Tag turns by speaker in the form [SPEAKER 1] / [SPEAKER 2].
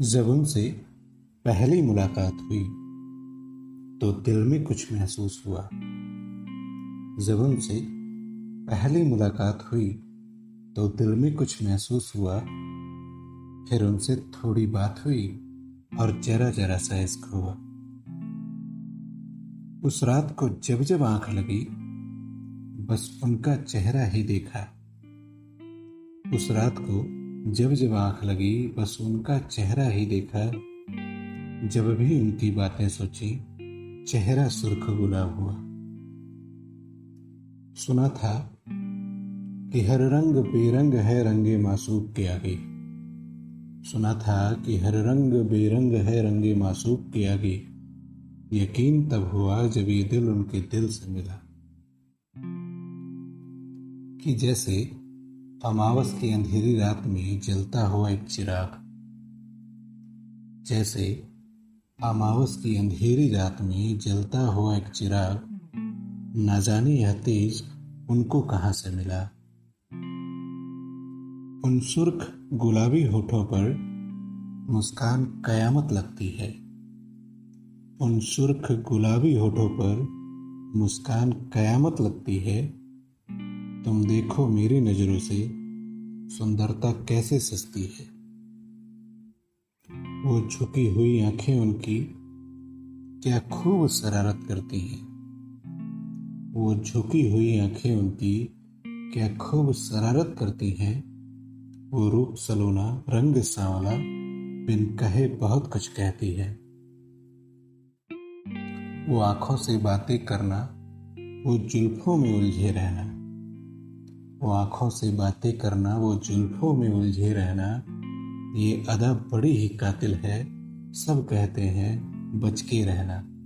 [SPEAKER 1] जब उनसे पहली मुलाकात हुई तो दिल में कुछ महसूस हुआ। जब उनसे पहली मुलाकात हुई तो दिल में कुछ महसूस हुआ। फिर उनसे थोड़ी बात हुई और जरा जरा सा इश्क हुआ। उस रात को जब जब आँख लगी, बस उनका चेहरा ही देखा। उस रात को जब जब आँख लगी, बस उनका चेहरा ही देखा। जब भी उनकी बातें सोची, चेहरा सुर्ख गुलाब हुआ। सुना था कि हर रंग बेरंग है, रंगे मासूब के आगे। सुना था कि हर रंग बेरंग है, रंगे मासूब के आगे। यकीन तब हुआ जब ये दिल उनके दिल से मिला। कि जैसे अमावस की अंधेरी रात में जलता हुआ एक चिराग। जैसे अमावस की अंधेरी रात में जलता हुआ एक चिराग। न जाने यह तेज उनको कहाँ से मिला। उन सुर्ख गुलाबी होठों पर मुस्कान कयामत लगती है। उन सुर्ख गुलाबी होठों पर मुस्कान कयामत लगती है। तुम देखो मेरी नज़रों से सुंदरता कैसे सस्ती है। वो झुकी हुई आँखें उनकी क्या खूब शरारत करती हैं। वो झुकी हुई आँखें उनकी क्या खूब शरारत करती हैं। वो रूप सलोना रंग सांवला बिन कहे बहुत कुछ कहती है। वो आँखों से बातें करना, वो जुल्फों में उलझे रहना। वो आँखों से बातें करना, वो जुल्फों में उलझे रहना, ये अदब बड़ी ही कातिल है। सब कहते हैं बच के रहना।